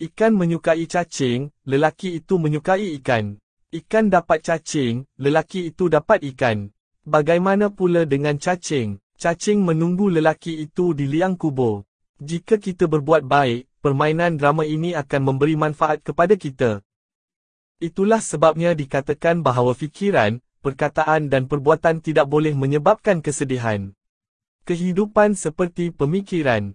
Ikan menyukai cacing, lelaki itu menyukai ikan. Ikan dapat cacing, lelaki itu dapat ikan. Bagaimana pula dengan cacing? Cacing menunggu lelaki itu di liang kubur. Jika kita berbuat baik, permainan drama ini akan memberi manfaat kepada kita. Itulah sebabnya dikatakan bahawa fikiran, perkataan dan perbuatan tidak boleh menyebabkan kesedihan. Kehidupan seperti pemikiran